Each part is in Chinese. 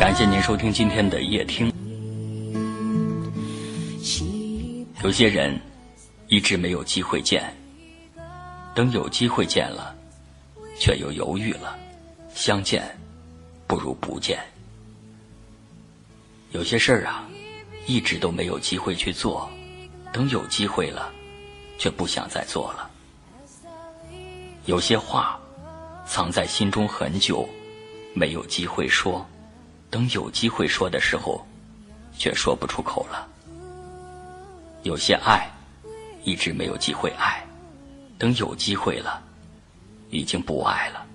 感谢您收听今天的夜听。有些人一直没有机会见，等有机会见了，却又犹豫了。相见不如不见。有些事儿啊，一直都没有机会去做，等有机会了，却不想再做了。有些话藏在心中很久，没有机会说，等有机会说的时候，却说不出口了。有些爱一直没有机会爱，等有机会了，已经不爱了。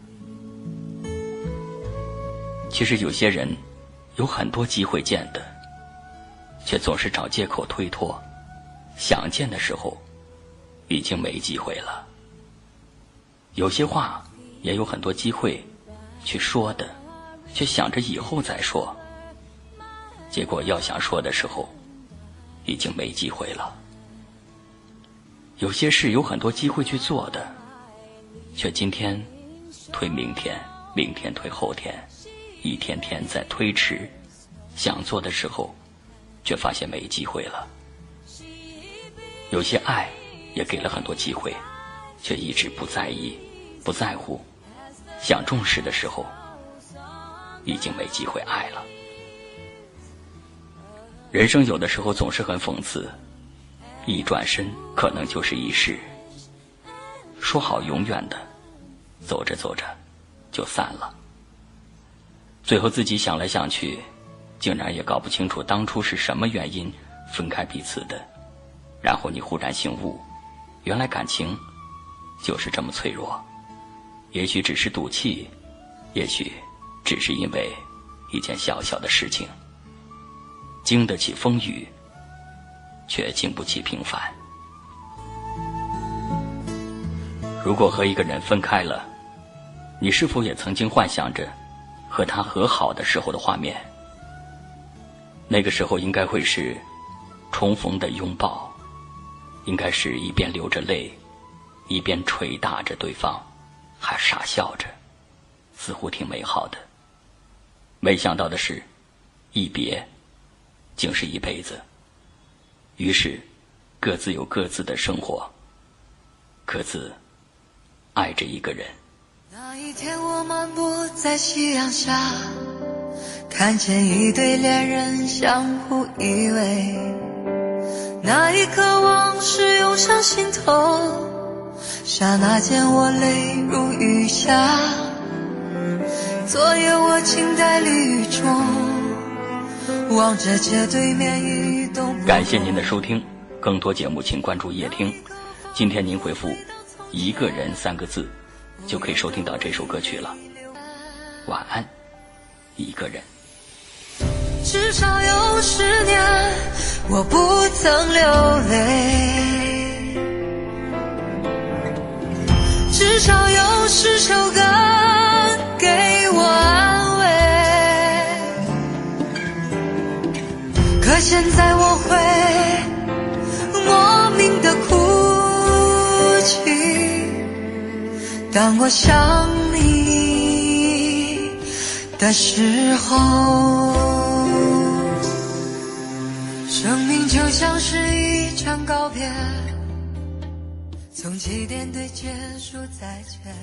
其实有些人。有很多机会见的，却总是找借口推脱。想见的时候，已经没机会了。有些话也有很多机会去说的，却想着以后再说。结果要想说的时候，已经没机会了。有些事有很多机会去做的，却今天推明天，明天推后天。一天天在推迟，想做的时候，却发现没机会了。有些爱也给了很多机会，却一直不在意、不在乎。想重视的时候，已经没机会爱了。人生有的时候总是很讽刺，一转身可能就是一世。说好永远的，走着走着就散了。最后自己想来想去，竟然也搞不清楚当初是什么原因分开彼此的。然后你忽然醒悟，原来感情就是这么脆弱。也许只是赌气，也许只是因为一件小小的事情，经得起风雨，却经不起平凡。如果和一个人分开了，你是否也曾经幻想着？和他和好的时候的画面，那个时候应该会是重逢的拥抱，应该是一边流着泪，一边捶打着对方，还傻笑着，似乎挺美好的。没想到的是，一别竟是一辈子。于是，各自有各自的生活，各自爱着一个人。那一天，我漫步在夕阳下，看见一对恋人相互依偎。那一刻，往事涌上心头，刹那间我泪如雨下。昨夜我静在绿雨中，望着街对面一动。感谢您的收听，更多节目请关注夜听。今天您回复“一个人”三个字。就可以收听到这首歌曲了。晚安，一个人。至少有十年，我不曾流泪。至少有十首歌可现在我会莫名的哭泣。当我想你的时候，生命就像是一场告别，从起点对结束再见。